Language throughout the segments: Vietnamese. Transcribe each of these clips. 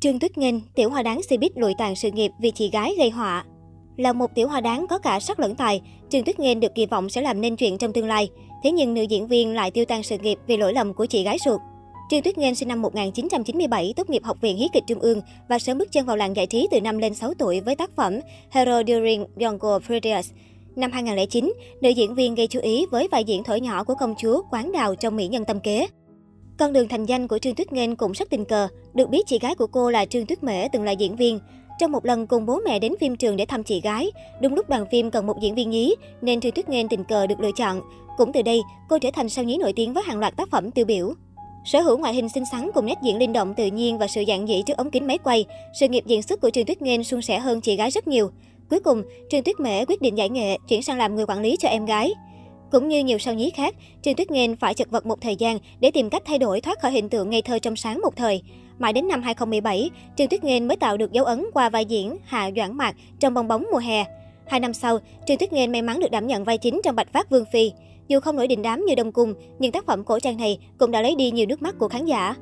Trương Tuyết Nghênh, tiểu hoa đáng Cbiz lụi tàn sự nghiệp vì chị gái gây họa. Là một tiểu hoa đáng có cả sắc lẫn tài, Trương Tuyết Nghênh được kỳ vọng sẽ làm nên chuyện trong tương lai. Thế nhưng nữ diễn viên lại tiêu tan sự nghiệp vì lỗi lầm của chị gái ruột. Trương Tuyết Nghênh sinh năm 1997, tốt nghiệp Học viện Hí kịch Trung ương và sớm bước chân vào làng giải trí từ năm lên 6 tuổi với tác phẩm Hero During Younger Periods. Năm 2009, nữ diễn viên gây chú ý với vai diễn thổi nhỏ của công chúa Quán Đào trong Mỹ Nhân Tâm Kế. Con đường thành danh của Trương Tuyết Nghênh cũng rất tình cờ. Được biết chị gái của cô là Trương Tuyết Mễ từng là diễn viên. Trong một lần cùng bố mẹ đến phim trường để thăm chị gái, đúng lúc đoàn phim cần một diễn viên nhí nên Trương Tuyết Nghênh tình cờ được lựa chọn. Cũng từ đây, cô trở thành sao nhí nổi tiếng với hàng loạt tác phẩm tiêu biểu. Sở hữu ngoại hình xinh xắn cùng nét diễn linh động tự nhiên và sự dạng dĩ trước ống kính máy quay, sự nghiệp diễn xuất của Trương Tuyết Nghênh suôn sẻ hơn chị gái rất nhiều. Cuối cùng, Trương Tuyết Mễ quyết định giải nghệ, chuyển sang làm người quản lý cho em gái. Cũng như nhiều sao nhí khác, Trương Tuyết Nghênh phải chật vật một thời gian để tìm cách thay đổi thoát khỏi hình tượng ngây thơ trong sáng một thời. Mãi đến năm 2017, Trương Tuyết Nghênh mới tạo được dấu ấn qua vai diễn Hạ Doãn Mạc trong bong bóng mùa hè. Hai năm sau, Trương Tuyết Nghênh may mắn được đảm nhận vai chính trong Bạch Phát Vương Phi. Dù không nổi đình đám như Đông Cung, nhưng tác phẩm cổ trang này cũng đã lấy đi nhiều nước mắt của khán giả.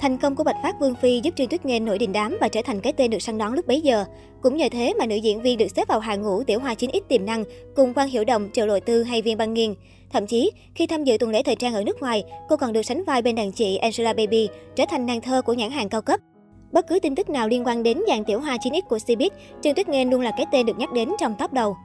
Thành công của Bạch Phát Vương Phi giúp Trương Tuyết Nghênh nổi đình đám và trở thành cái tên được săn đón lúc bấy giờ. Cũng nhờ thế mà nữ diễn viên được xếp vào hàng ngũ tiểu hoa chín x tiềm năng cùng Quan Hiểu Đồng, Triệu Lội Tư hay Viên Băng Nghiên. Thậm chí, khi tham dự tuần lễ thời trang ở nước ngoài, cô còn được sánh vai bên đàn chị Angela Baby, trở thành nàng thơ của nhãn hàng cao cấp. Bất cứ tin tức nào liên quan đến dàn tiểu hoa 9X của Cbiz, Trương Tuyết Nghênh luôn là cái tên được nhắc đến trong top đầu.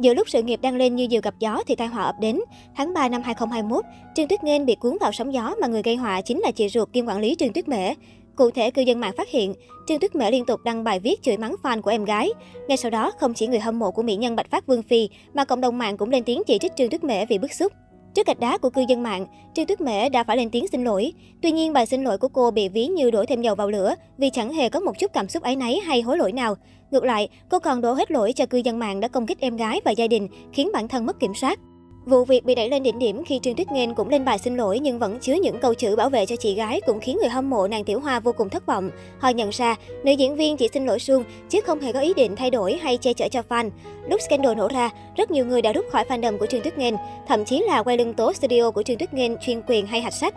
Giữa lúc sự nghiệp đang lên như diều gặp gió thì tai họa ập đến. Tháng 3 năm 2021, Trương Tuyết Nghênh bị cuốn vào sóng gió mà người gây họa chính là chị ruột kiêm quản lý Trương Tuyết Mễ. Cụ thể, cư dân mạng phát hiện, Trương Tuyết Mễ liên tục đăng bài viết chửi mắng fan của em gái. Ngay sau đó, không chỉ người hâm mộ của mỹ nhân Bạch Phát Vương Phi, mà cộng đồng mạng cũng lên tiếng chỉ trích Trương Tuyết Mễ vì bức xúc. Trước gạch đá của cư dân mạng, Trương Tuyết Mễ đã phải lên tiếng xin lỗi. Tuy nhiên, bài xin lỗi của cô bị ví như đổ thêm dầu vào lửa vì chẳng hề có một chút cảm xúc áy náy hay hối lỗi nào. Ngược lại, cô còn đổ hết lỗi cho cư dân mạng đã công kích em gái và gia đình, khiến bản thân mất kiểm soát. Vụ việc bị đẩy lên đỉnh điểm khi Trương Tuyết Nghênh cũng lên bài xin lỗi nhưng vẫn chứa những câu chữ bảo vệ cho chị gái cũng khiến người hâm mộ nàng Tiểu Hoa vô cùng thất vọng. Họ nhận ra, nữ diễn viên chỉ xin lỗi suông chứ không hề có ý định thay đổi hay che chở cho fan. Lúc scandal nổ ra, rất nhiều người đã rút khỏi fandom của Trương Tuyết Nghênh, thậm chí là quay lưng tố studio của Trương Tuyết Nghênh chuyên quyền hay hạch sách.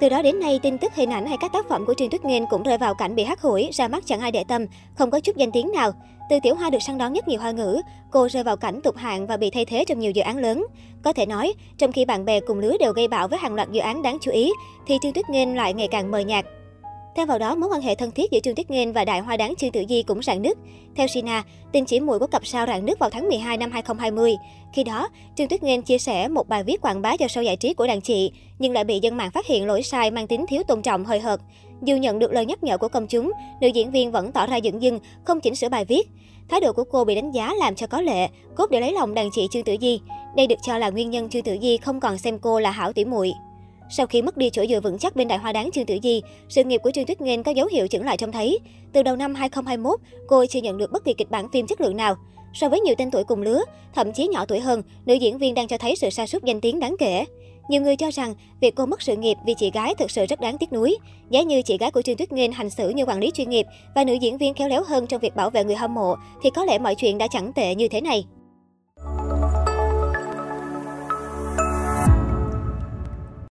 Từ đó đến nay, tin tức hình ảnh hay các tác phẩm của Trương Tuyết Nghênh cũng rơi vào cảnh bị hắt hủi, ra mắt chẳng ai để tâm, không có chút danh tiếng nào. Từ tiểu hoa được săn đón nhất nhiều hoa ngữ, cô rơi vào cảnh tụt hạng và bị thay thế trong nhiều dự án lớn. Có thể nói, trong khi bạn bè cùng lứa đều gây bão với hàng loạt dự án đáng chú ý, thì Trương Tuyết Nghênh lại ngày càng mờ nhạt. Thêm vào đó, mối quan hệ thân thiết giữa Trương Tuyết Nghênh và đại hoa đáng Trương Tử Di cũng rạn nứt. Theo Sina, tình chỉ muội của cặp sao rạn nứt vào tháng 12 năm 2020. Khi đó, Trương Tuyết Nghênh chia sẻ một bài viết quảng bá cho show giải trí của đàn chị, nhưng lại bị dân mạng phát hiện lỗi sai mang tính thiếu tôn trọng hơi hợt. Dù nhận được lời nhắc nhở của công chúng, nữ diễn viên vẫn tỏ ra dửng dưng, không chỉnh sửa bài viết. Thái độ của cô bị đánh giá làm cho có lệ, cốt để lấy lòng đàn chị Trương Tử Di. Đây được cho là nguyên nhân Trương Tử Di không còn xem cô là hảo tỉ muội. Sau khi mất đi chỗ dựa vững chắc bên đại hoa đáng Trương Tử Di, sự nghiệp của Trương Tuyết Nghênh có dấu hiệu chững lại trông thấy. Từ đầu năm 2021, cô chưa nhận được bất kỳ kịch bản phim chất lượng nào. So với nhiều tên tuổi cùng lứa, thậm chí nhỏ tuổi hơn, nữ diễn viên đang cho thấy sự sa sút danh tiếng đáng kể. Nhiều người cho rằng việc cô mất sự nghiệp vì chị gái thực sự rất đáng tiếc nuối. Giá như chị gái của Trương Tuyết Nghênh hành xử như quản lý chuyên nghiệp và nữ diễn viên khéo léo hơn trong việc bảo vệ người hâm mộ thì có lẽ mọi chuyện đã chẳng tệ như thế này.